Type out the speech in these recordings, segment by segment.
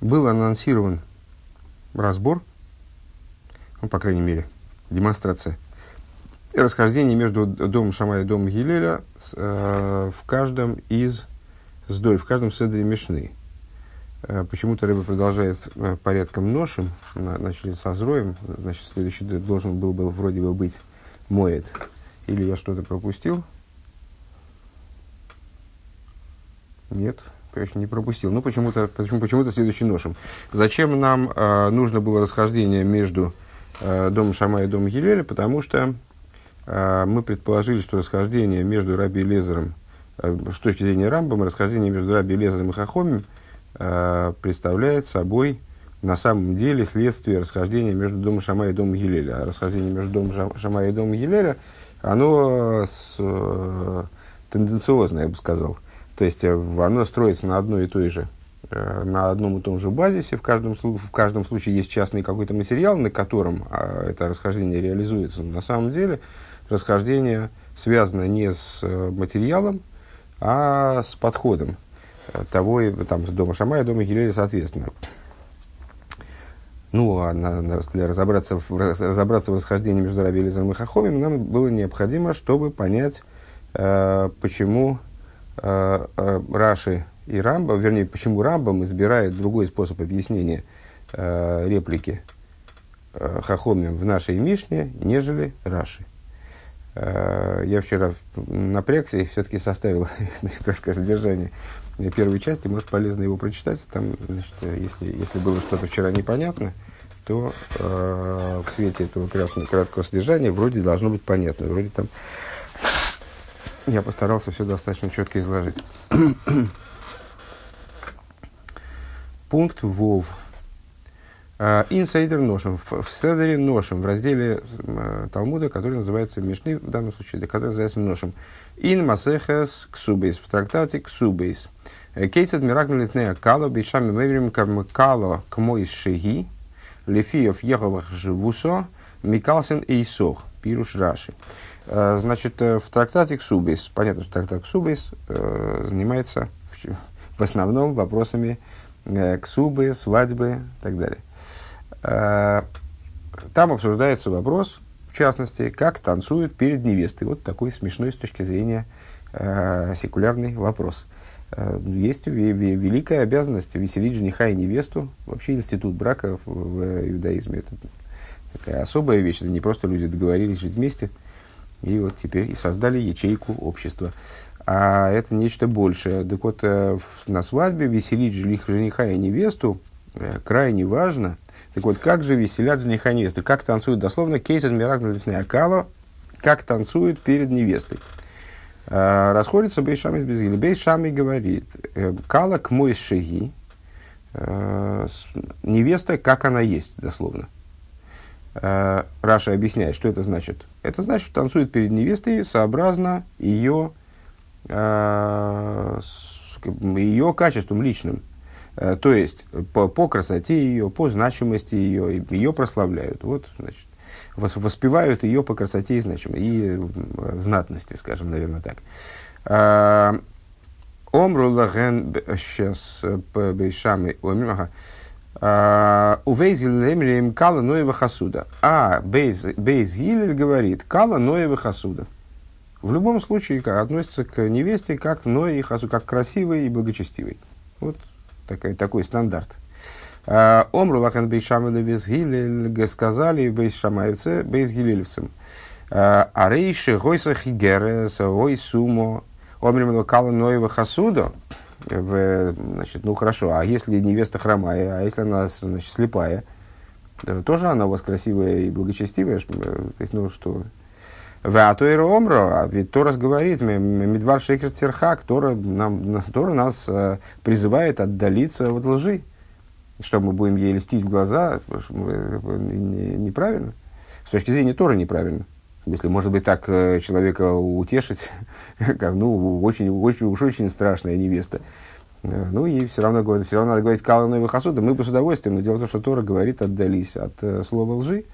был анонсирован разбор, ну, по крайней мере, демонстрация расхождение между домом Шамая и домом Гилеля э, в каждом из сдоль, в каждом седре Мишны. Э, почему-то рыба продолжает э, порядком ношем, начали со зроем, значит, следующий должен был бы вроде бы быть моет. Или я что-то пропустил? Нет, конечно, не пропустил. Ну, почему-то почему, почему следующий ношем. Зачем нам э, нужно было расхождение между э, домом Шама и домом Гилеля? Потому что э, мы предположили, что расхождение между Раби Лезером, э, с точки зрения Рамбама, расхождение между Раби Лезером и Хахомим э, представляет собой на самом деле следствие расхождения между домом Шама и домом Гилеля. А расхождение между домом Шама и домом Гилеля, оно с, э, тенденциозное, я бы сказал. То есть э, оно строится на одной и той же, э, на одном и том же базисе. В каждом, в каждом случае есть частный какой-то материал, на котором а, это расхождение реализуется. Но на самом деле расхождение связано не с э, материалом, а с подходом того, там, дома Шамая, дома Гилеля, соответственно. Ну, а для разобраться в, разобраться в расхождении между Раби Элизаром и Хахомим, нам было необходимо, чтобы понять, э, почему Раши и Рамба, вернее, почему Рамбам избирает другой способ объяснения э, реплики Хахомим в нашей Мишне, нежели Раши. Я вчера напрягся и все-таки составил краткое содержание первой части, может полезно его прочитать. Там, значит, если, если было что-то вчера непонятно, то э, в свете этого краткого, краткого содержания вроде должно быть понятно. Вроде там я постарался все достаточно четко изложить. Пункт ВОВ. Инсайдер ношем. В седере ношем, в разделе э, Талмуда, который называется Мишны, в данном случае, который называется ношем. Ин масехес ксубейс. В трактате ксубейс. Кейцет мирагн литнея кало, бейшами меврим кало к мой шеги, лефиев еховах живусо, микалсен и исох, пируш раши. Значит, в трактате Ксубис, понятно, что трактат Ксубис занимается в основном вопросами ксубы, свадьбы и так далее. Там обсуждается вопрос, в частности, как танцуют перед невестой. Вот такой смешной с точки зрения секулярный вопрос – Э, есть великая обязанность веселить жениха и невесту. Вообще институт брака в иудаизме это такая особая вещь. Это не просто люди договорились жить вместе и вот теперь и создали ячейку общества. А это нечто большее. Так вот, э, на свадьбе веселить жениха и невесту э, крайне важно. Так вот, как же веселят жениха и невесту? Как танцуют, дословно, кейсен мирак акало, как танцуют перед невестой. Э, расходится Бейшами Безгили. Бейшами говорит, кала к мой шеги, э, невеста, как она есть, дословно. Раша объясняет, что это значит. Это значит, что танцует перед невестой сообразно ее, ее качеством личным. То есть, по, по красоте ее, по значимости ее, ее прославляют. Вот, значит, воспевают ее по красоте и значимости, и знатности, скажем, наверное, так. Омру лаген сейчас бейшами а, Увейзил лемрим кала ноева хасуда. А Бейз Гилель говорит кала ноева хасуда. В любом случае относится к невесте как ной и хасу, как красивой и благочестивой. Вот такой, такой стандарт. А, Омру лахан бейшамеле безгилель, сказали бейшамайце безгилелевцам. А, а гойса хигерес, ой сумо, омрим локала ноева хасуда. Значит, ну хорошо, а если невеста хромая, а если она значит, слепая, тоже она у вас красивая и благочестивая, то есть, ну что, Веатуэра омро, а ведь Торас говорит, Медвар Шекер Терхак, Тора, нам, Тора нас э, призывает отдалиться от лжи. Что мы будем ей льстить в глаза, неправильно. С точки зрения Тора неправильно. Если, может быть, так э, человека утешить, как, ну, очень, очень, уж очень страшная невеста. Э, ну, и все равно, все равно надо говорить Кала Новых Хасуда. Мы бы с удовольствием, но дело в том, что Тора говорит, отдались от э, слова лжи.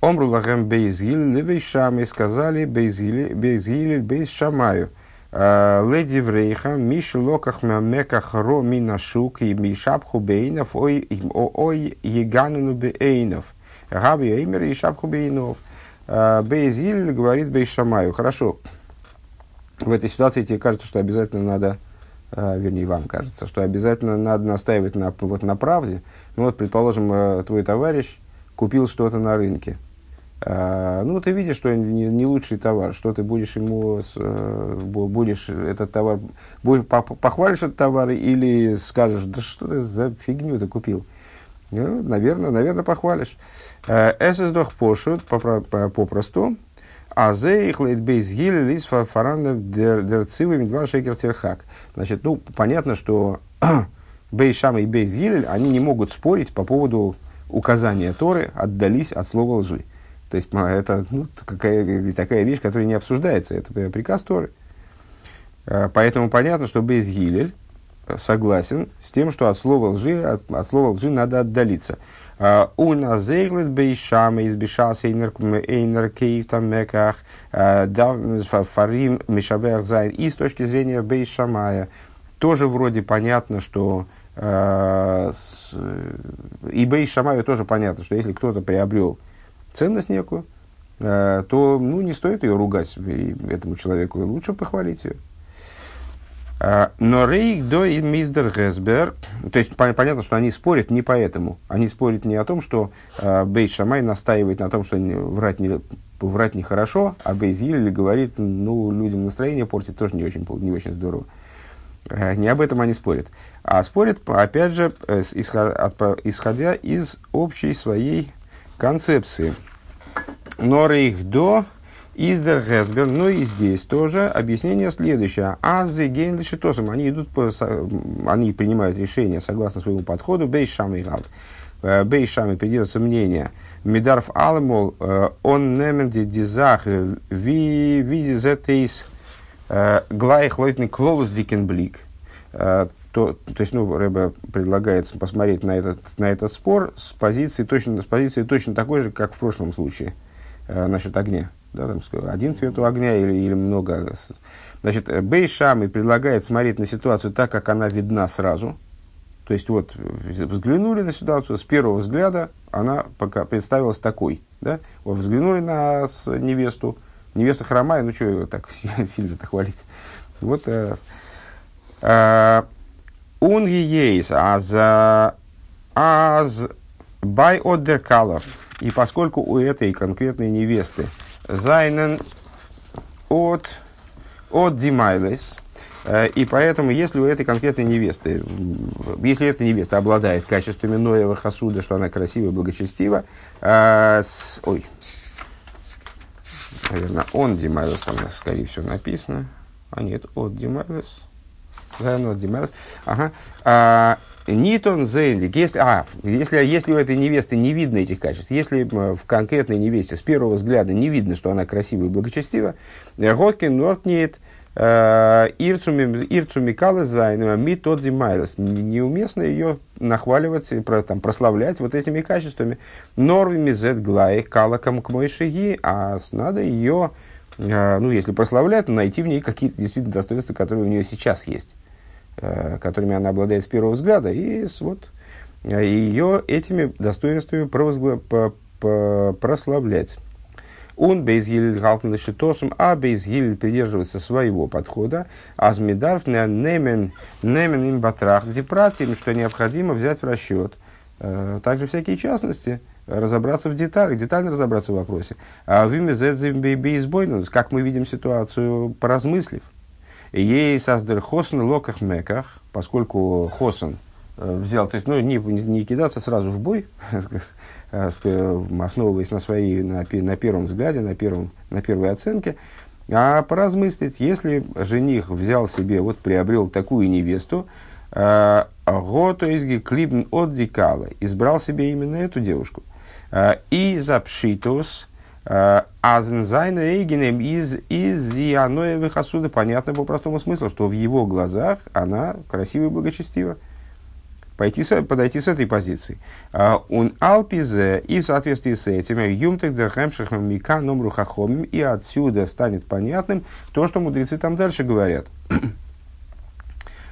Омру лахем бейзгиль левейшам и сказали бейзгиль бейз шамаю. Леди Врейха, Миш Локах Меках Ро Минашук и Мишапху Бейнов, ой Еганину Бейнов. Габи Эймер и Шапху Бейнов. Бейзиль говорит Бейшамаю. Хорошо. В этой ситуации тебе кажется, что обязательно надо, вернее, вам кажется, что обязательно надо настаивать на, вот, на правде. Ну вот, предположим, твой товарищ купил что-то на рынке – а, ну, ты видишь, что не, не лучший товар, что ты будешь ему, э, будешь этот товар, будешь, похвалишь этот товар или скажешь, да что ты за фигню ты купил? Ну, наверное, наверное, похвалишь. Э, Эсэсдох пошут попросту, а зе их бейс гиль лис фаран дерцивы медвар шекер терхак. Значит, ну, понятно, что бейс шама и бейс они не могут спорить по поводу указания Торы отдались от слова лжи. То есть это ну, какая, такая вещь, которая не обсуждается. Это приказ Торы. А, поэтому понятно, что без Гилель согласен с тем, что от слова лжи, от, от слова лжи надо отдалиться. А, у нас зейглет бейшама избешался эйнер кейв там меках а, фарим мишабех зайн. И с точки зрения бейшамая тоже вроде понятно, что и бейшамаю тоже понятно, что если кто-то приобрел ценность некую, то ну, не стоит ее ругать этому человеку, лучше похвалить ее. Э, но Рейк до и мистер Гесбер, то есть понятно, что они спорят не поэтому. Они спорят не о том, что э, Бейт Шамай настаивает на том, что врать, не, врать нехорошо, а Бейт Зилли говорит, ну, людям настроение портит тоже не очень, не очень здорово. Не об этом они спорят. А спорят, опять же, исходя из общей своей концепции. Норейх до Издер Гесбер, ну и здесь тоже объяснение следующее. Азы гейндешитосом, они идут по, они принимают решение согласно своему подходу, бейшам и галт. Э, бейшам придерживается мнение. Медарф Алмол, э, он неменди дизах, ви визи зетейс, э, глайх лойтный клолус дикенблик то, то есть, ну, Рэбе предлагает посмотреть на этот, на этот спор с позиции, точно, с позиции точно такой же, как в прошлом случае, насчет огня. Да, там, один цвет у огня или, или много. Значит, э, Бей Шами предлагает смотреть на ситуацию так, как она видна сразу. То есть, вот, взглянули на ситуацию, с первого взгляда она пока представилась такой. Да? Вот, взглянули на невесту, невеста хромая, ну, что ее так сильно-то хвалить. Вот, э, э, Он ейс аз аз бай одер калов. И поскольку у этой конкретной невесты зайнен от от димайлес, э, и поэтому, если у этой конкретной невесты, если эта невеста обладает качествами Ноева Хасуда, что она красива, благочестива, э, с, ой, наверное, он Димайлес там, скорее всего, написано, а нет, от Димайлес, Ага. Нитон Зенлик, если, а, если, если у этой невесты не видно этих качеств, если в конкретной невесте с первого взгляда не видно, что она красивая и благочестива, Гокин Нортнит э, Ирцуми Калас Зайнема Ми тот Димайлас. Неуместно ее нахваливать, про, там, прославлять вот этими качествами. Норвими Зет Глай Калакам к Мойшиги, а надо ее, э, ну, если прославлять, то найти в ней какие-то действительно достоинства, которые у нее сейчас есть. Э, которыми она обладает с первого взгляда, и вот э, ее этими достоинствами провозгла, по, по, прославлять. Он бейзгиль галтен шитосом, а бейзгиль придерживается своего подхода. Азмидарф немен немен им батрах депратим, что необходимо взять в расчет. Э, также всякие частности, разобраться в деталях, детально разобраться в вопросе. А в имя как мы видим ситуацию, поразмыслив. Ей создер хосен локах меках, поскольку хосен э, взял, то есть, ну, не, не кидаться сразу в бой, основываясь на своей, на, на первом взгляде, на, первом, на первой оценке, а поразмыслить, если жених взял себе, вот приобрел такую невесту, э, го, то есть клибн от дикала, избрал себе именно эту девушку, э, и запшитус, Азензайна Эйгенем из из Зианоевых хасуда понятно по простому смыслу, что в его глазах она красивая и благочестива. пойти подойти с этой позиции. Он алпизе, и в соответствии с этим, юмтек дерхемшихам мика номру хахомим, и отсюда станет понятным то, что мудрецы там дальше говорят.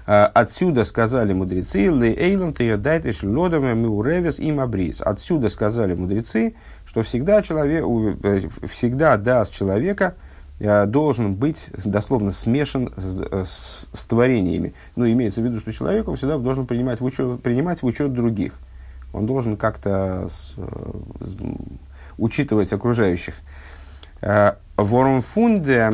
Отсюда сказали мудрецы, ле эйлам ты дайтеш лодам миуревес им абрис. Отсюда сказали мудрецы, что всегда, человек, э, всегда даст человека Э, должен быть дословно смешан с, э, с, с творениями. Ну, имеется в виду, что человек он всегда должен принимать в учет, принимать в учет других. Он должен как-то учитывать окружающих. Ворум фунде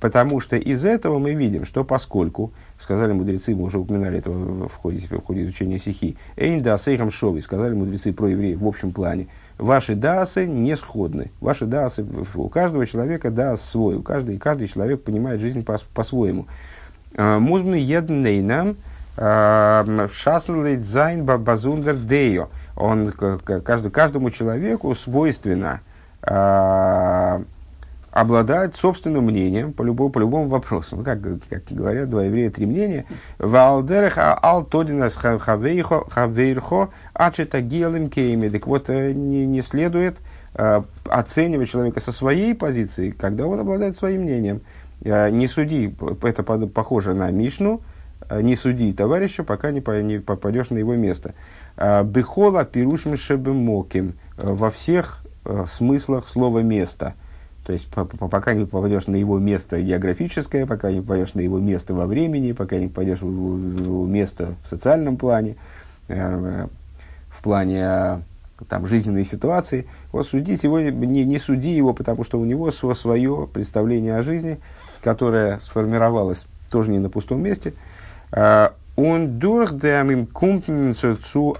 потому что из этого мы видим, что поскольку, сказали мудрецы, мы уже упоминали это в ходе, в ходе изучения стихи, эйнда сейхам шовейс, сказали мудрецы про евреев в общем плане, ваши даасы не сходны. Ваши даасы, у каждого человека даас свой, у каждого, каждый человек понимает жизнь по, по-своему. А, Музмны еднейнам а, шаслит зайн базундер дею. Он каждому, каждому человеку свойственно а, обладать собственным мнением по, любому, по любому вопросу. Ну, как, как говорят два еврея, три мнения. Валдерех ал тодинас хавейрхо ачета гелем кейми. Так вот, э, не, не следует э, оценивать человека со своей позиции, когда он обладает своим мнением. Э, не суди, это похоже на Мишну, не суди товарища, пока не, по, не попадешь на его место. Бехола пирушим шебемоким. Во всех смыслах слова «место». То есть, пока не попадешь на его место географическое, пока не попадешь на его место во времени, пока не попадешь в его место в социальном плане, э, в плане там, жизненной ситуации, вот судить его, не, не суди его, потому что у него свое представление о жизни, которое сформировалось тоже не на пустом месте. Э, он durch dem im zu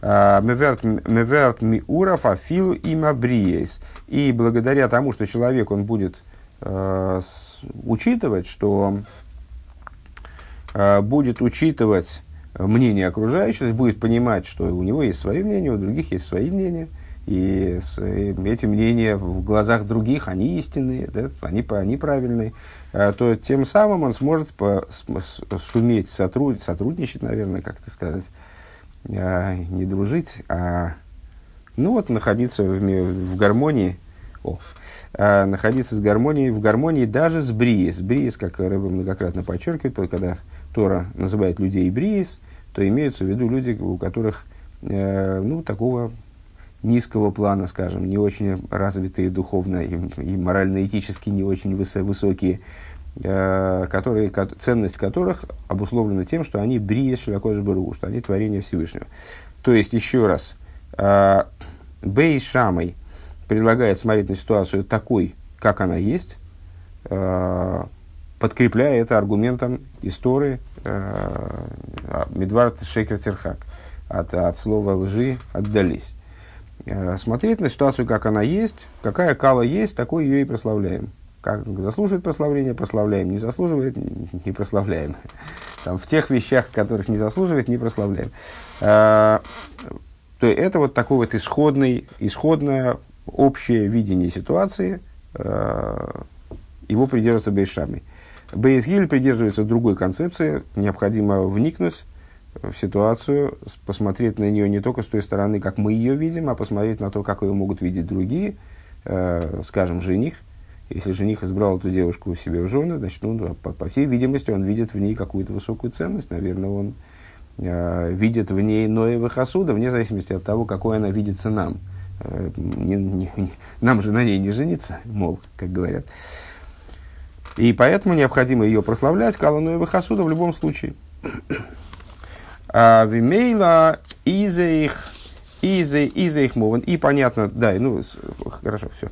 Меверт Миуров Афилу и Мабриес. И благодаря тому, что человек он будет э, учитывать, что э, будет учитывать мнение окружающих, будет понимать, что у него есть свое мнение, у других есть свои мнения, и э, эти мнения в глазах других, они истинные, да, они, они правильные, э, то тем самым он сможет по, с, суметь сотруд, сотрудничать, наверное, как это сказать, не дружить, а ну вот находиться в, в гармонии, о, а, находиться с гармонией, в гармонии даже с бриес. Бриес, как Рэбе многократно подчеркивает, когда Тора называет людей бриес, то имеются в виду люди, у которых э, ну, такого низкого плана, скажем, не очень развитые духовно и, и морально-этически не очень высо- высокие, которые, ценность которых обусловлена тем, что они брия широкой бару, что они творение Всевышнего. То есть, еще раз, э, Бей Шамой предлагает смотреть на ситуацию такой, как она есть, э, подкрепляя это аргументом истории Медвард Шекер Терхак. От, от слова лжи отдались. Смотреть на ситуацию, как она есть, какая кала есть, такой ее и прославляем. Как заслуживает прославления, прославляем. Не заслуживает, не прославляем. Там, в тех вещах, которых не заслуживает, не прославляем. А, то это вот такое вот исходный, исходное общее видение ситуации. А, его придерживается Бейшами. Бейсгиль придерживается другой концепции. Необходимо вникнуть в ситуацию, посмотреть на нее не только с той стороны, как мы ее видим, а посмотреть на то, как ее могут видеть другие, э, скажем, жених, если жених избрал эту девушку себе в жены, значит, ну, по, по всей видимости, он видит в ней какую-то высокую ценность. Наверное, он э, видит в ней Ноевых осуда, вне зависимости от того, какой она видится нам. Э, не, не, не, нам же на ней не жениться, мол, как говорят. И поэтому необходимо ее прославлять, Кала Ноевых осуда в любом случае. Вимейла из их из их муван. И понятно, да, ну, хорошо, все.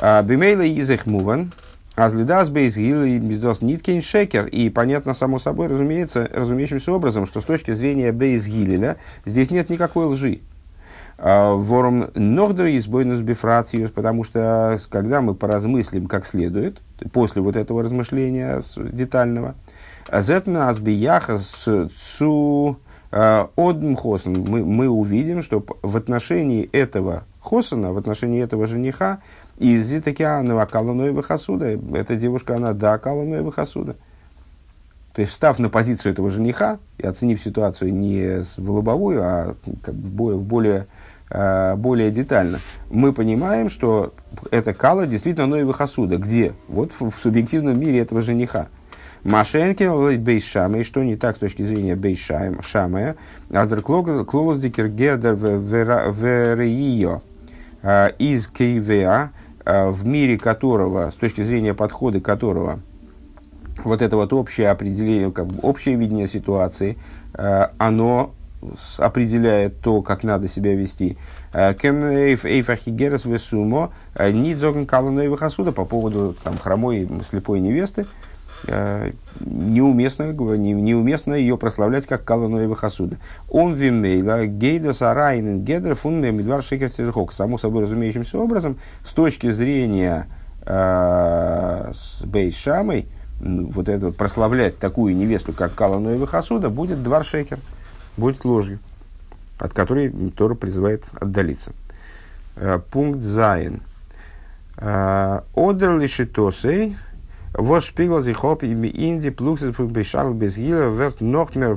А, Бимейла из их муван. Азлидас бейзгил и бездос ниткин шекер. И понятно, само собой, разумеется, разумеющимся образом, что с точки зрения бейзгилеля здесь нет никакой лжи. А, вором нордер из бойнус бифрациус, потому что когда мы поразмыслим как следует, после вот этого размышления детального, зетна азбияха су Э, Одм Хосан, мы, мы увидим, что в отношении этого Хосана, в отношении этого жениха, из Зитакианова Каланоева Хасуда, эта девушка, она да Каланоева Хасуда. То есть, встав на позицию этого жениха и оценив ситуацию не в лобовую, а как более, более, более детально, мы понимаем, что это кала действительно Ноева Хасуда. Где? Вот в, субъективном мире этого жениха. Машенкин бейшамы, что не так с точки зрения бейшамы, аздер клоус дикер гердер вереио а, из кейвеа, в мире которого, с точки зрения подхода которого, вот это вот общее определение, как бы общее видение ситуации, а, оно определяет то, как надо себя вести. Кем эйфахигерас весумо нидзоген каланой по поводу там, хромой слепой невесты – Э, неуместно, не, неуместно ее прославлять как Каланоева Хасуда. Он вимейла гейда сарайнен гедра фунме медвар шекер Само собой разумеющимся образом, с точки зрения э, с Бейс Шамой, вот это прославлять такую невесту, как Каланоева Хасуда, будет двар шекер, будет ложью, от которой Тора призывает отдалиться. Э, пункт Зайн. Э, Одер лишитосей, Вос шпигл Indi Pluxes von Beschal bis hier wird noch mehr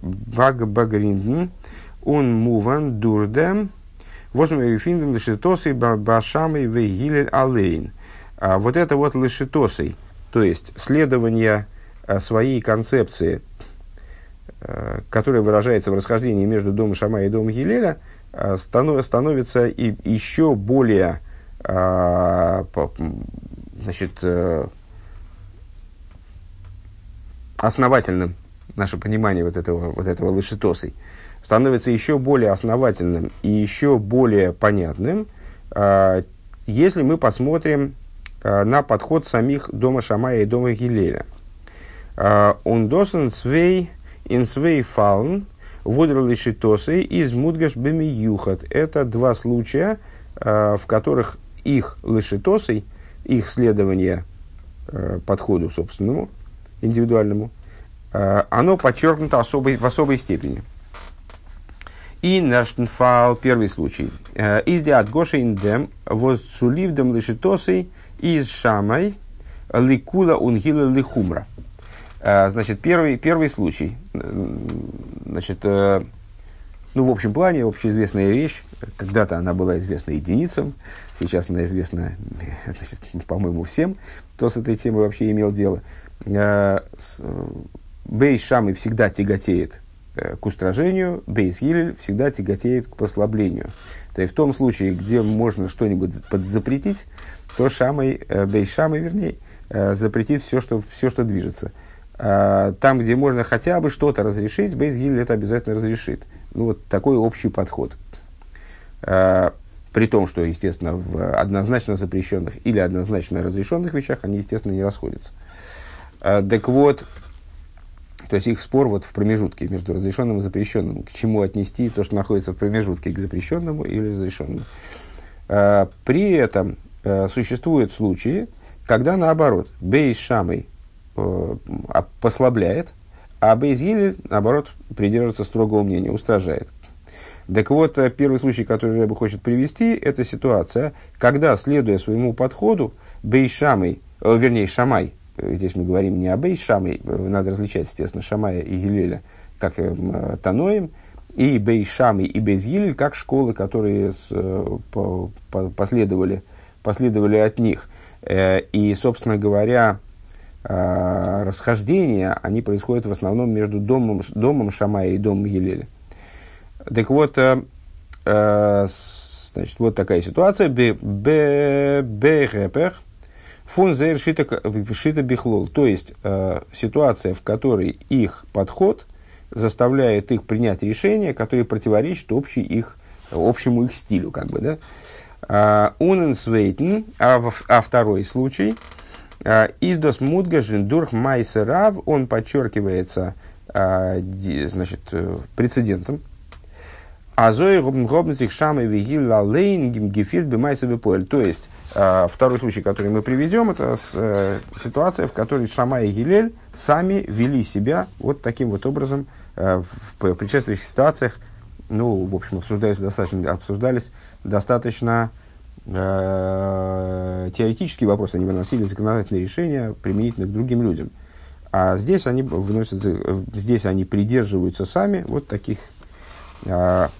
bag bagrinden und moven durch dem was wir finden лишитосы башамы в Гилель Алейн. Вот это вот лишитосы, то есть следование своей концепции, которая выражается в расхождении между домом Шама и домом Гилеля, становится и еще более значит, основательным, наше понимание вот этого, вот этого лышитосой, становится еще более основательным и еще более понятным, э, если мы посмотрим э, на подход самих дома Шамая и дома Гилеля. Он досен свей ин свей фаун водер лишитосы из мудгаш беми юхат. Это два случая, в которых их лишитосой, их следование подходу собственному, индивидуальному, э, оно подчеркнуто особой, в особой степени. И наш фал первый случай. Э, из диат Гоша индем воз суливдем лишитосой из шамай ликула унгила лихумра. Э, значит, первый, первый случай. Значит, ну, в общем плане, общеизвестная вещь. Когда-то она была известна единицам, сейчас она известна, значит, по-моему, всем, кто с этой темой вообще имел дело. Э, Бейс Шамы всегда тяготеет э, к устражению, Бейс Гилель всегда тяготеет к послаблению. То есть в том случае, где можно что-нибудь запретить, то Шамой, э, Бейс Шамой, вернее, запретит все, что, все, что движется. Там, где можно хотя бы что-то разрешить, Бейс Гилель это обязательно разрешит. Ну, вот такой общий подход. При том, что, естественно, в однозначно запрещенных или однозначно разрешенных вещах они, естественно, не расходятся. А, так вот, то есть их спор вот в промежутке между разрешенным и запрещенным. К чему отнести то, что находится в промежутке, к запрещенному или разрешенному. А, при этом а, существуют случаи, когда наоборот, бейс шамой э, послабляет, а бейс наоборот, придерживается строгого мнения, устражает. Так вот, э, первый случай, который Рэба хочет привести, это ситуация, когда, следуя своему подходу, бейс шамой, э, вернее, шамай, здесь мы говорим не об Эйшаме, надо различать, естественно, Шамая и Гилеля, как э, Таноим, и Бейшамы и Безгилель, как школы, которые с, э, по, по, последовали, последовали от них. Э, и, собственно говоря, э, расхождения, они происходят в основном между домом, домом Шамая и домом Гилеля. Так вот, значит, вот такая ситуация. Бе-бе-бе-репер – Фон зейр шита бихлол, то есть э, ситуация, в которой их подход заставляет их принять решение, которое противоречит общей их, общему их стилю, как бы, да. А, Уненсвейтен, а, а второй случай, а, издос мудгажен дурх майсерав, он подчеркивается а, значит, э, прецедентом, а зои гобнцих шамы вигил лалейн гифиль бимайсовый поэль. То есть, э, второй случай, который мы приведем, это э, ситуация, в которой Шама и Гилель сами вели себя вот таким вот образом э, в предшествующих ситуациях. Ну, в общем, обсуждались достаточно, обсуждались достаточно э, теоретические вопросы. Они выносили законодательные решения применительно к другим людям. А здесь они вносят, здесь они придерживаются сами вот таких а,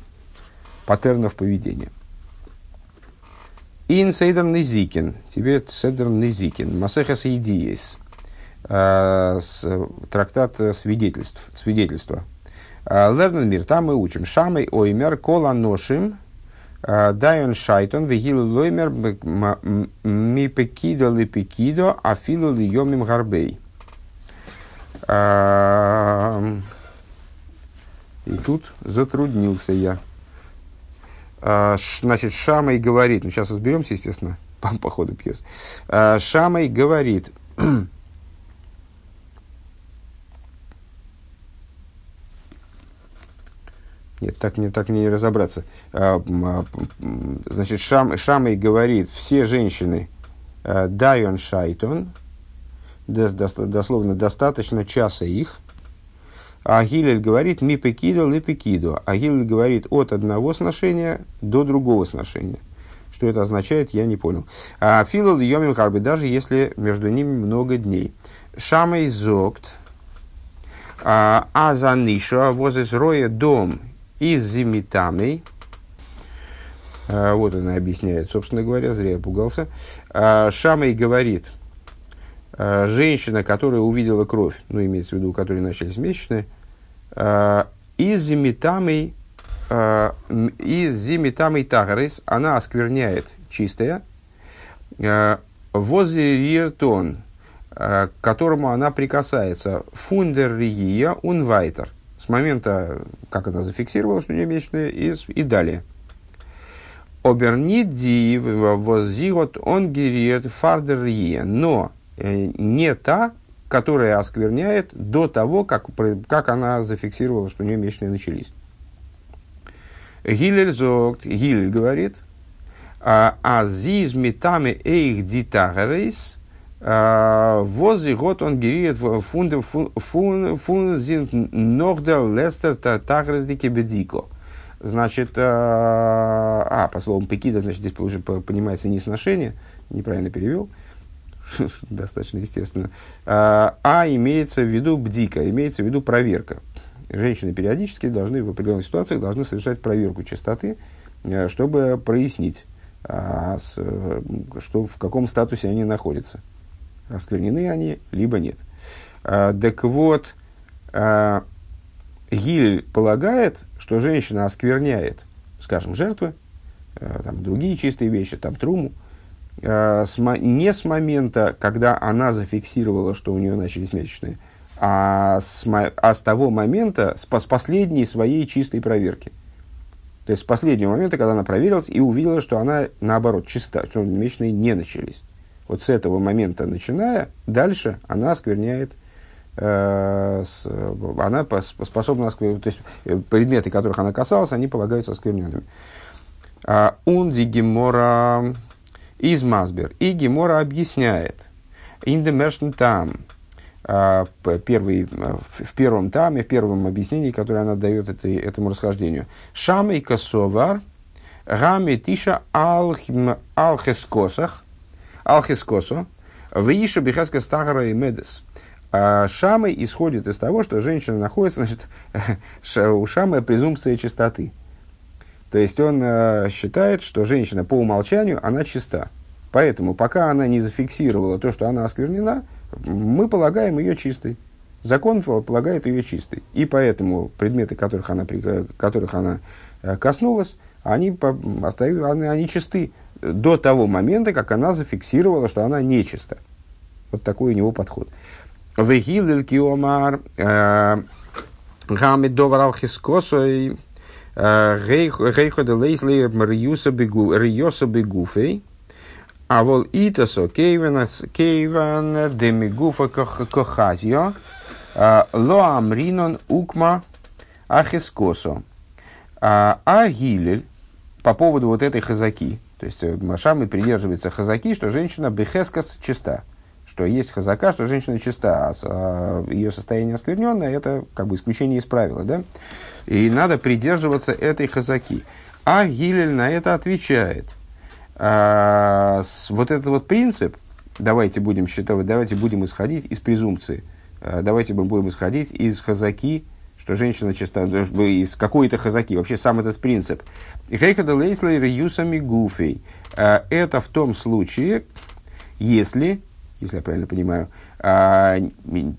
паттернов поведения. Ин Сейдер Низикин, тебе Сейдер Низикин, Масехас Идиес, а, трактат свидетельств, свидетельства. А, Лернен мир, там мы учим. Шамой оймер кола ношим, дайон шайтон, вегил лоймер ми пекидо ли пекидо, а филу ли йомим гарбей. И тут затруднился я. А, значит, Шамай говорит, ну сейчас разберемся, естественно, по, по ходу пьес. А, Шамай говорит, Нет, так не, так не разобраться. А, значит, Шам, Шамай говорит, все женщины дайон шайтон, дословно достаточно часа их, а Гилель говорит ми пекидо ли пекидо. А Гилель говорит от одного сношения до другого сношения. Что это означает, я не понял. А филол йомим харби, даже если между ними много дней. Шамай зогт, а, а за нишу, возле роя дом из зимитамей, а, вот она объясняет, собственно говоря, зря я пугался. А, Шамай говорит, женщина, которая увидела кровь, ну, имеется в виду, у которой начались месячные, из зимитамой э, из зимитамой тагарис она оскверняет чистая э, возле риертон, к которому она прикасается. Фундер рия унвайтер. С момента, как она зафиксировала, что у нее месячные, и, и далее. Обернит ди воззигот он гириет фардер но не та, которая оскверняет до того, как, как она зафиксировала, что у нее месячные начались. Гилель зогт, Гилель говорит, а зиз метами эйх дитагарейс, а, возле год он гириет фунде фунзин ногдер лестер таграздике бедико. Значит, а, а, по словам пекида, значит, здесь понимается не сношение, неправильно перевел. достаточно естественно, а, а имеется в виду бдика, имеется в виду проверка. Женщины периодически должны в определенных ситуациях должны совершать проверку чистоты, э, чтобы прояснить, а, с, э, что, в каком статусе они находятся. Осквернены они, либо нет. А, так вот, а, Гиль полагает, что женщина оскверняет, скажем, жертвы, а, там, другие чистые вещи, там, труму, Э, не с момента, когда она зафиксировала, что у нее начались месячные, а с, а с того момента, с, с последней своей чистой проверки. То есть с последнего момента, когда она проверилась и увидела, что она наоборот чиста, что месячные не начались. Вот с этого момента начиная, дальше она оскверняет, э, с, она способна осквернять, то есть э, предметы, которых она касалась, они полагаются оскверненными. А, Унди гемора из Мазбер. И Гемора объясняет. Индемершн там. А, первый, в первом таме, в первом объяснении, которое она дает этой, этому расхождению. Шамей косовар, гами тиша алхескосах, алхескосо, вииша бихаска стагара и медес. А Шамой исходит из того, что женщина находится, значит, у Шамы презумпция чистоты. То есть он э, считает, что женщина по умолчанию, она чиста. Поэтому, пока она не зафиксировала то, что она осквернена, мы полагаем ее чистой. Закон полагает ее чистой. И поэтому предметы, которых она, которых она э, коснулась, они, остаются, они, они чисты до того момента, как она зафиксировала, что она нечиста. Вот такой у него подход. Вегилил киомар э, гамид довар алхискосой Рейхода Лейсли Риоса Бегуфей. А вол итасо кейван демигуфа кохазио ло амринон укма ахискосо. А Гилель по поводу вот этой хазаки, то есть Машамы придерживается хазаки, что женщина бехескас чиста, что есть хазака, что женщина чиста, а ее состояние оскверненное, это как бы исключение из правила, да? И надо придерживаться этой хазаки. А Гилель на это отвечает. А, с, вот этот вот принцип, давайте будем считать, давайте будем исходить из презумпции э, давайте мы будем исходить из хазаки, что женщина чисто из какой-то хазаки, вообще сам этот принцип. Это в том случае, если, если я правильно понимаю, а,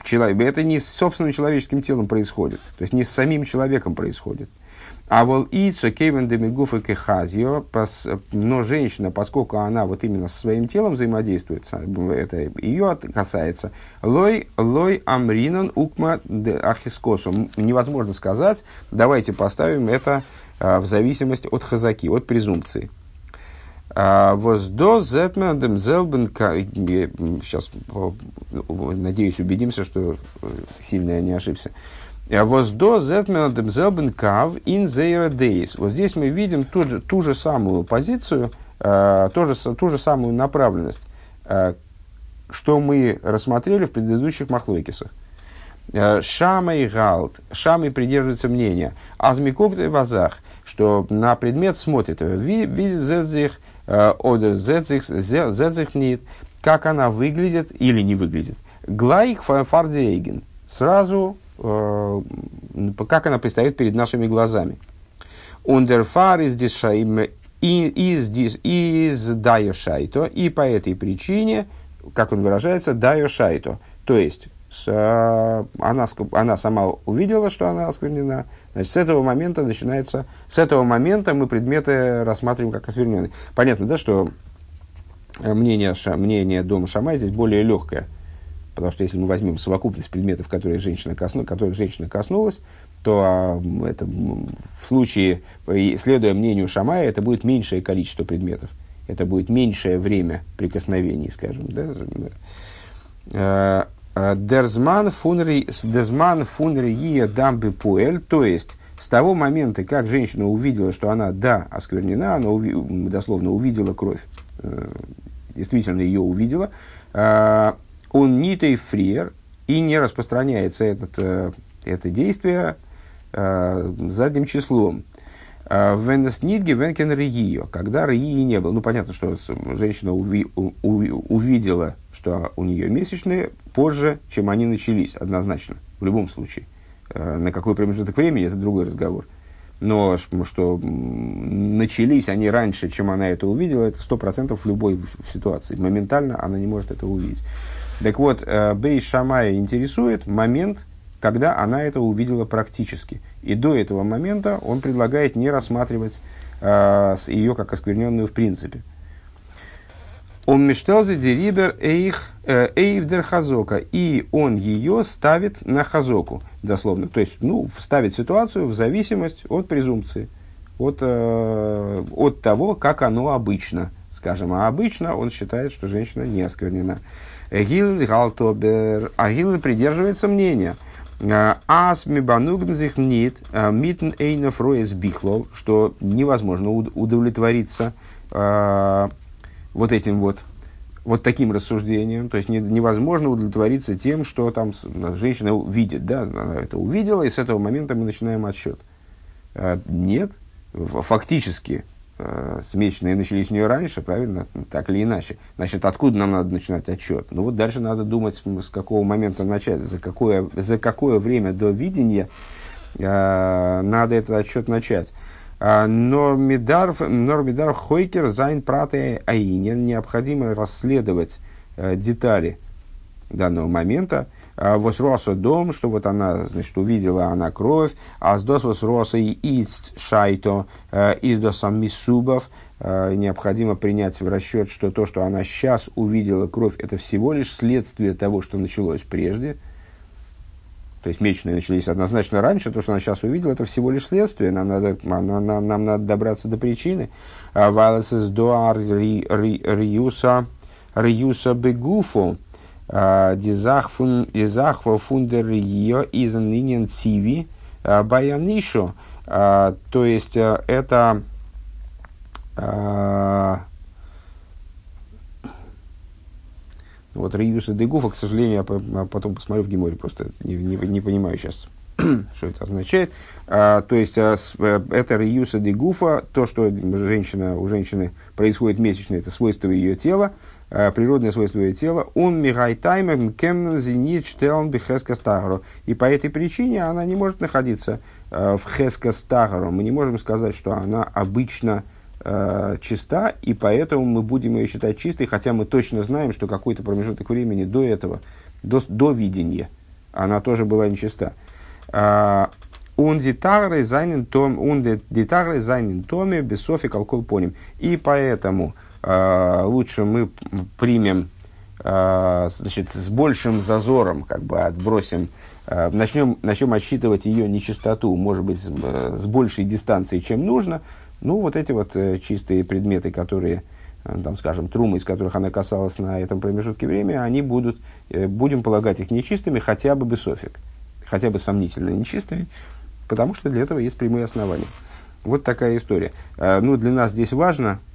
человек, это не с собственным человеческим телом происходит, то есть не с самим человеком происходит. А вол ицо кевен демигуфа кехазио, но женщина, поскольку она вот именно со своим телом взаимодействует, это ее касается, лой, лой амринан укма ахискосу. Невозможно сказать, давайте поставим это а, в зависимость от хазаки, от презумпции. А, Воздо зетмен демзелбен Сейчас, надеюсь, убедимся, что э, сильно я не ошибся. А Воздо зетмен демзелбен кав ин дейс. Вот здесь мы видим ту же, ту же самую позицию, а, ту же, ту же самую направленность, что мы рассмотрели в предыдущих махлойкисах. Шама и Галт. Шамой придерживается мнения. Азмикок вазах, что на предмет смотрит. Видит зезих Ода зезихнит, как она выглядит или не выглядит. Глайх фардейген. Сразу, э, как она предстает перед нашими глазами. Ундерфар из дишаим из, из дайо шайто, и по этой причине, как он выражается, дайо шайто. То есть, э, она, она сама увидела, что она осквернена, Значит, с этого момента начинается, с этого момента мы предметы рассматриваем как оскверненные. Понятно, да, что э, мнение, мнение дома Шамай здесь более легкое. Потому что если мы возьмем совокупность предметов, которые женщина косну, которых женщина коснулась, то а, это в случае, следуя мнению Шамая, это будет меньшее количество предметов. Это будет меньшее время прикосновений, скажем. Да? Дерзман фунри, дезман фунри дамбы пуэль, то есть с того момента, как женщина увидела, что она, да, осквернена, она уви, дословно увидела кровь, э, действительно ее увидела, э, он нитей фриер, и не распространяется этот, э, это действие задним числом. Венес Нидги Венкен Ригио, когда Ригии не было. Ну, понятно, что женщина уви, у, увидела, что у нее месячные позже, чем они начались, однозначно, в любом случае. Э, на какой промежуток времени, это другой разговор. Но что начались они раньше, чем она это увидела, это сто процентов в любой ситуации. Моментально она не может это увидеть. Так вот, э, Бей Шамая интересует момент, когда она это увидела практически. И до этого момента он предлагает не рассматривать э, ее как оскверненную в принципе. Он мештелзе дерибер эйх э, эйвдер хазока. И он ее ставит на хазоку, дословно. То есть, ну, ставит ситуацию в зависимость от презумпции. От, э, от того, как оно обычно, скажем. А обычно он считает, что женщина не осквернена. Гил Галтобер. А придерживается мнения. Ас мибанугнзих нит э, митн эйнов роес бихлол, что невозможно удовлетвориться э, вот этим вот, вот таким рассуждением. То есть не, невозможно удовлетвориться тем, что там женщина видит. Да, она это увидела, и с этого момента мы начинаем отсчет. Нет, фактически э, смеченные начались у нее раньше, правильно? Так или иначе. Значит, откуда нам надо начинать отчет? Ну вот дальше надо думать, с какого момента начать, за какое, за какое время до видения э, надо этот отчет начать. А, Нормидар Хойкер Зайн Прате Аинен. Необходимо расследовать э, детали данного момента. А, Восроса дом, что вот она, значит, увидела она кровь, а с дос восроса и ист шайто, э, из досам мисубов, э, необходимо принять в расчет, что то, что она сейчас увидела кровь, это всего лишь следствие того, что началось прежде – то есть месячные начались однозначно раньше, то, что она сейчас увидела, это всего лишь следствие, нам надо, нам, нам, нам надо добраться до причины. А Валесес дуар риюса риюса бегуфу дизахва фундер ее изанинен циви а, баянишу. То есть это Вот Риюса Дегуфа, к сожалению, я а потом посмотрю в Геморе, просто не, не, не понимаю сейчас, что это означает. А, то есть, а, с, а, это Риюса Дегуфа, то, что женщина, у женщины происходит месячное, это свойство ее тела, природное свойство ее тела, он мигайтаймер кем зенит штелн бихеска стагру. И по этой причине она не может находиться в хеска стагру. Мы не можем сказать, что она обычно э, чиста, и поэтому мы будем ее считать чистой, хотя мы точно знаем, что какой-то промежуток времени до этого, до, до видения, она тоже была нечиста. Он детагры зайнен том, он детагры зайнен томе бесофи колкол поним. И поэтому э, лучше мы примем э, значит, с большим зазором, как бы отбросим, э, начнем, начнем отсчитывать ее нечистоту, может быть, с, э, с большей дистанции, чем нужно. Ну, вот эти вот э, чистые предметы, которые, э, там, скажем, трумы, из которых она касалась на этом промежутке времени, они будут, будем полагать их нечистыми хотя бы бесофик, хотя бы сомнительно нечистыми, потому что для этого есть прямые основания. Вот такая история. А, ну, для нас здесь важно а,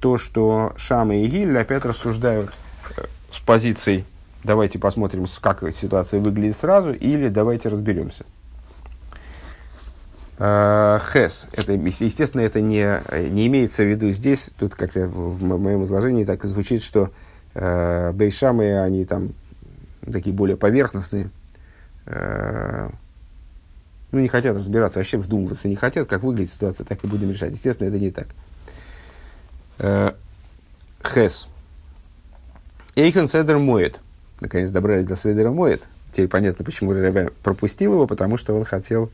то, что Шама и Гиль опять рассуждают э, с позицией давайте посмотрим, как ситуация выглядит сразу, или давайте разберемся. А, Хес. Это, естественно, это не, не имеется в виду здесь. Тут как-то в моем изложении так и звучит, что э, бейшамы, они там такие более поверхностные. Э, ну, не хотят разбираться, вообще вдумываться не хотят, как выглядит ситуация, так и будем решать. Естественно, это не так. Э, Хес. Эйхан Седер моет. Наконец добрались до Седера моет. Теперь понятно, почему Ребе пропустил его, потому что он хотел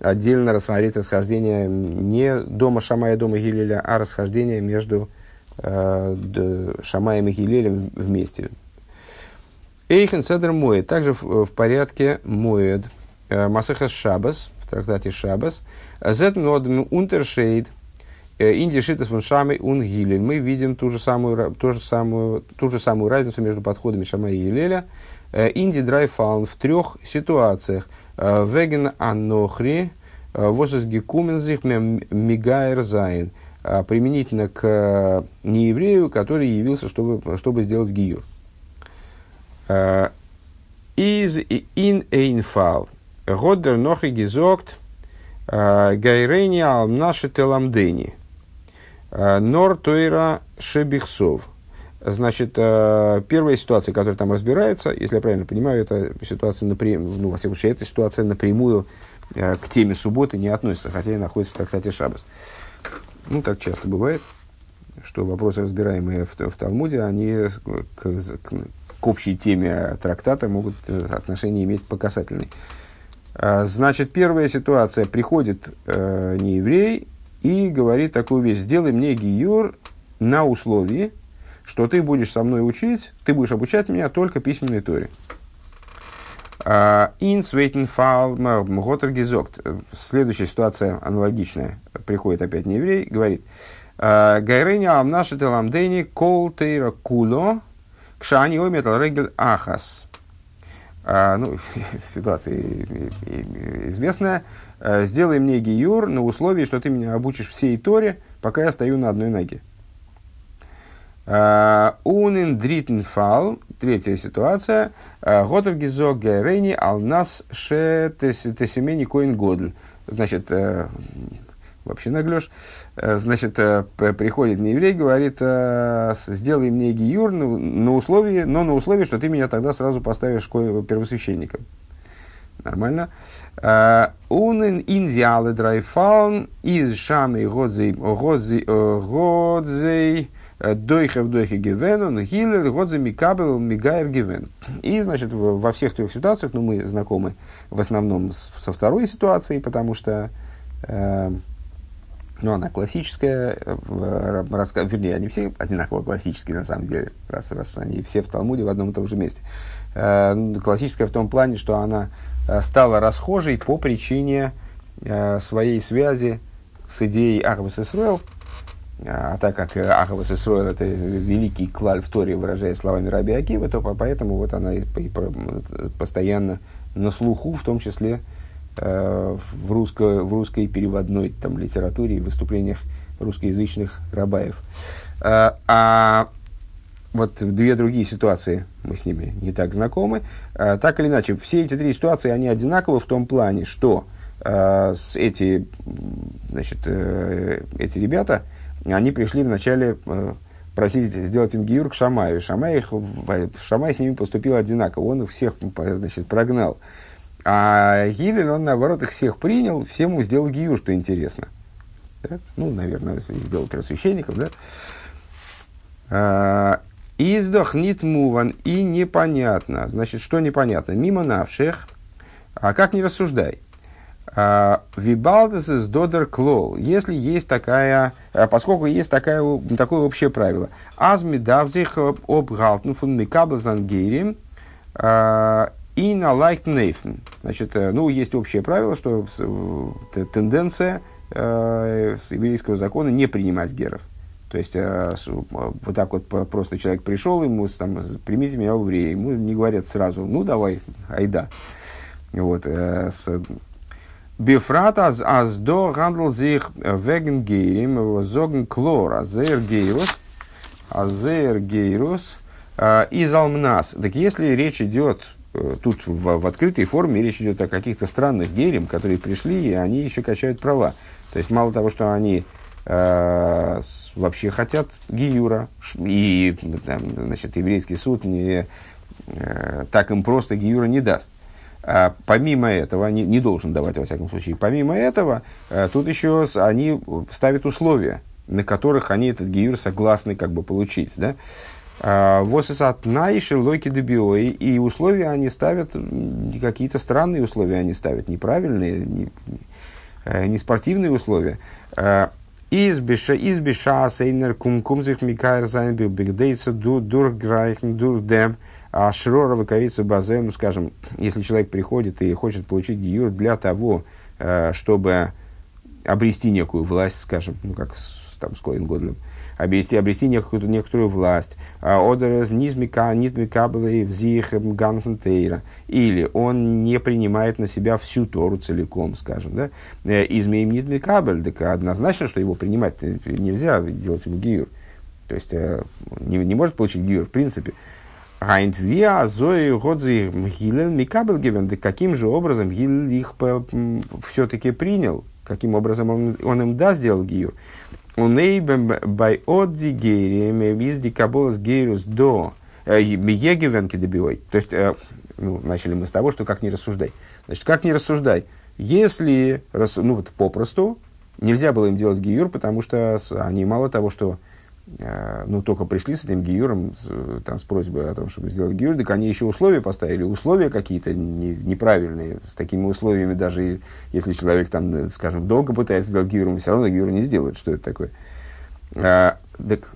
отдельно рассмотреть расхождение не дома Шамая, дома Гилеля, а расхождение между э, Шамаем и Гилелем вместе. Эйхен Седер Моет. Также в, в порядке Моед. Э, Масахас Шабас, в трактате Шабас, Зет Нодм Унтершейд, э, Инди Шитас Шамой Ун Гилель. Мы видим ту же, самую, ту, же самую, ту же самую разницу между подходами Шама и Гилеля. Э, אין די דריי פאלן в трех ситуациях. וועגן א נכרי, וואס איז געקומען זיך מגייר זיין. Применительно к нееврею, который явился, чтобы, чтобы сделать гиюр. איז אין איין פאל. האט דער נכרי געזאגט э, גיירני על מנת שתלמדני. Э, נאר תורה שבכתב. Значит, э, первая ситуация, которая там разбирается, если я правильно понимаю, это ситуация напрямую, ну, во всяком случае, эта ситуация напрямую к теме субботы не относится, хотя и находится в трактате Шабас. Ну, так часто бывает, что вопросы, разбираемые в, в Талмуде, они к, к, к общей теме трактата могут отношение иметь по касательной. А, значит, первая ситуация. Приходит э, нееврей и говорит такую вещь. Сделай мне гиюр на условии, что ты будешь со мной учить, ты будешь обучать меня только письменной торе. Гизокт. Следующая ситуация аналогичная. Приходит опять нееврей, говорит. «А, Гайреня амнаши теламдейни кол тейра куло кшани ометал регель ахас. А, ну, ситуация известная, а, сделай мне гиюр на условии, что ты меня обучишь всей Торе, пока я стою на одной ноге. А, унин дритн фал, третья ситуация, готов гизок герени ал нас ше тесемени коин годль. Значит, э, вообще наглешь. Э, значит, э, приходит нееврей, говорит, э, сделай мне гиюр на условии, но на условии, что ты меня тогда сразу поставишь первосвященником. Нормально. Унен индиалы драйфаун из шамы годзей годзей дойхе в дойхе гивену, гилер годзе микабел мигайр гивен. И, значит, во всех трех ситуациях, ну, мы знакомы в основном со второй ситуацией, потому что но она классическая, э, рассказ, вернее, они все одинаково классические на самом деле, раз, раз они все в Талмуде в одном и том же месте. Э, классическая в том плане, что она э, стала расхожей по причине своей связи с идеей Ахвас Исруэл, а так как Ахвас Исруэл это великий клаль в Торе, выражая словами Раби Акива, то поэтому вот она постоянно на слуху, в том числе Э, в, русско, в русской переводной там, литературе и выступлениях русскоязычных рабаев. А вот две другие ситуации, мы с ними не так знакомы. А, так или иначе, все эти три ситуации, они одинаковы в том плане, что а, эти, значит, э, эти ребята, они пришли вначале э, просить сделать им гиюр к Шамаю. Шамай, их, Шамай с ними поступил одинаково, он их всех значит, прогнал. А Гилель, он наоборот их всех принял, всем ему сделал гиюр, что интересно. Да? Ну, наверное, сделал первосвященником, да? А, Издох нит муван и непонятно. Значит, что непонятно? Мимо навших. А как не рассуждай? А, Вибалдес из додер клол. Если есть такая, а, поскольку есть такая, такое общее правило. Азми давзих об галтну фун микабл зангерим и на лайк нейфн. Значит, э, ну, есть общее правило, что тенденция э, с еврейского закона не принимать геров. То есть, э, вот так вот просто человек пришел, ему там, примите меня в еврея, ему не говорят сразу, ну, давай, айда. Вот, с, בפרט אז אז דא האנדלט זיך וועגן גרים, זאגן קלאר, אז ער גירות, אז ער גירות, из алмнас. Так если речь идет Э, тут в, в открытой форме речь идет о каких-то странных герем, которые пришли, и они еще качают права. То есть мало того, что они э, вообще хотят гиюра, и там, значит, еврейский суд не, э, так им просто гиюра не даст. А помимо этого, не, не должен давать, во всяком случае, помимо этого, э, тут еще они ставят условия, на которых они этот гиюр согласны как бы получить. Да? А, Восисат наиши лойки дебиои. И условия они ставят, какие-то странные условия они ставят, неправильные, не, не спортивные условия. Избиша, избиша, сейнер, кум, кумзих, микайр, зайнбил, бигдейца, дурграйхн, дурдем, а шрора выковица базе, ну, скажем, если человек приходит и хочет получить гиюр для того, э, чтобы обрести некую власть, скажем, ну, как там с Коин Годлем, обрести, обрести некую, некоторую власть. А, Одерез низмика, нитмика взих гансентейра. Или он не принимает на себя всю Тору целиком, скажем. Да? Э, Измеем нитмикабель, так однозначно, что его принимать нельзя, делать ему гиюр. То есть э, не, не может получить гиюр в принципе. Гайнт виа зои годзи мгилен каким же образом Гиль их все-таки принял? Каким образом он, он им да сделал гиюр? Унейбем бай одди гейрием визди каболас гейрус до э, егевенки добивой. То есть, э, ну, начали мы с того, что как не рассуждай. Значит, как не рассуждай? Если, ну вот попросту, нельзя было им делать гиюр, потому что они мало того, что ну, только пришли с этим гиюром, там, с просьбой о том, чтобы сделать гиюр, так они еще условия поставили, условия какие-то не, неправильные, с такими условиями, даже если человек, там, скажем, долго пытается сделать гиюр, все равно гиюр не сделает, что это такое. А, так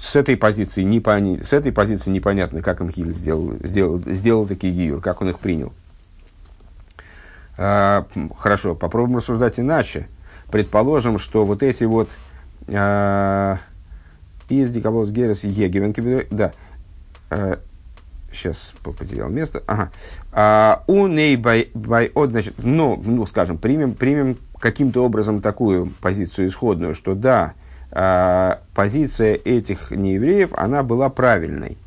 с этой позиции, не пони, с этой позиции непонятно, как им Хиль сделал, сделал, сделал такие гиюр, как он их принял. А, хорошо, попробуем рассуждать иначе. Предположим, что вот эти вот а, из Дикаболос Герес Егевен да. Э, сейчас потерял место. Ага. А, у ней бай, от, значит, ну, ну, скажем, примем, примем каким-то образом такую позицию исходную, что да, а, позиция этих неевреев, она была правильной.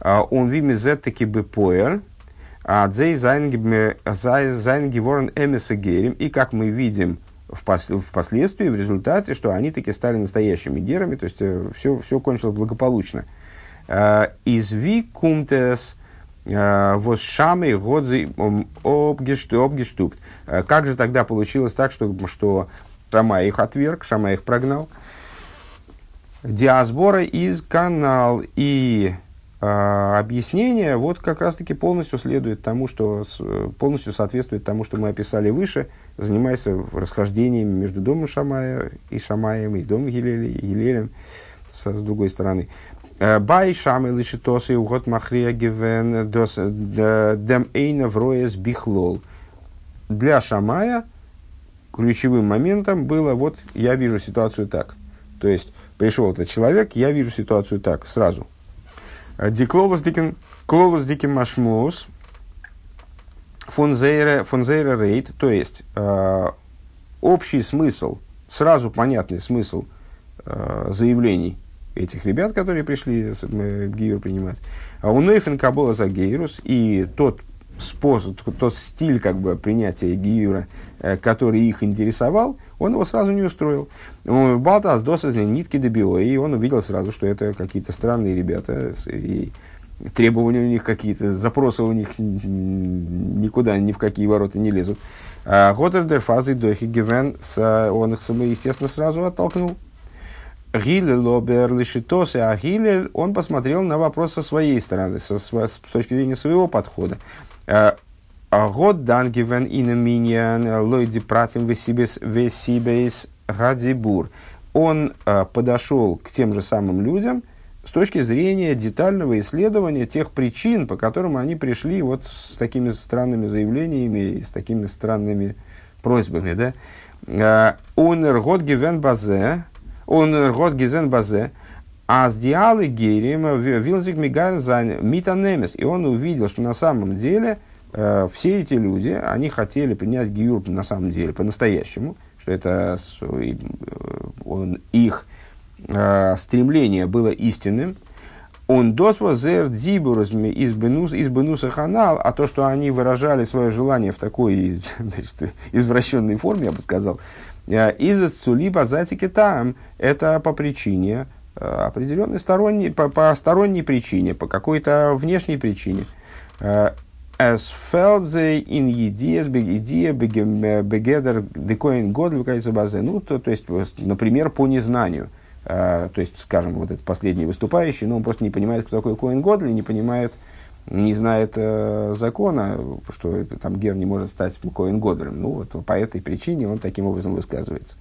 А, он виме таки бы поэр, а дзей зайн геворен эмеса герим, и как мы видим, впоследствии, в результате, что они таки стали настоящими герами, то есть все, э, все кончилось благополучно. Э, из викумтес э, вот шамы годзи обгештук. Как же тогда получилось так, что, что Шама их отверг, Шама их прогнал? Диасбора из канал и а, объяснение вот как раз-таки полностью следует тому, что полностью соответствует тому, что мы описали выше, занимаясь расхождениями между домом Шамая и Шамаем, и домом Гилеля, и Гилелем, с, с другой стороны. Э, Бай Шамай лишитосы и угод махрия гивен дем эйна вроес бихлол. Для Шамая ключевым моментом было вот я вижу ситуацию так. То есть пришел этот человек, я вижу ситуацию так сразу – Диклолус дикин, клолус дикин машмус, фонзейра, фонзейра рейд, то есть э, общий смысл, сразу понятный смысл э, заявлений этих ребят, которые пришли э, принимать. А у Нейфен Кабола за Гейрус, и тот способ, тот стиль как бы принятия гиюра, который их интересовал, он его сразу не устроил. Балтас досазли нитки добио, и он увидел сразу, что это какие-то странные ребята, и требования у них какие-то, запросы у них никуда, ни в какие ворота не лезут. Готер дер фазы дохи гивен, он их, естественно, сразу оттолкнул. Гилель лобер лишитос, а Гилель, он посмотрел на вопрос со своей стороны, со, с, с точки зрения своего подхода. Год дан гивен инаминьян лойди пратим весибейс гадибур. Он подошел к тем же самым людям с точки зрения детального исследования тех причин, по которым они пришли вот с такими странными заявлениями и с такими странными просьбами. Да? Он год гивен базе, он год гизен базе, а с диалы герим вилзик мигар за митанемес. И он увидел, что на самом деле э, все эти люди, они хотели принять гиюр на самом деле, по-настоящему, что это э, он, их э, стремление было истинным. Он досва зер дзибурозми из бенуса ханал, а то, что они выражали свое желание в такой значит, извращенной форме, я бы сказал, Э, из цули базатики там, это по причине э, определенной сторонней, по, по сторонней причине, по какой-то внешней причине. As фелдзе in ideas, идея бегедер декоин год базе. Ну, то, то есть, например, по незнанию. Uh, то есть, скажем, вот этот последний выступающий, но он просто не понимает, кто такой Коин Годли, не понимает, не знает э, закона, что там Гер не может стать Коин Годрем. Ну, вот по этой причине он таким образом высказывается.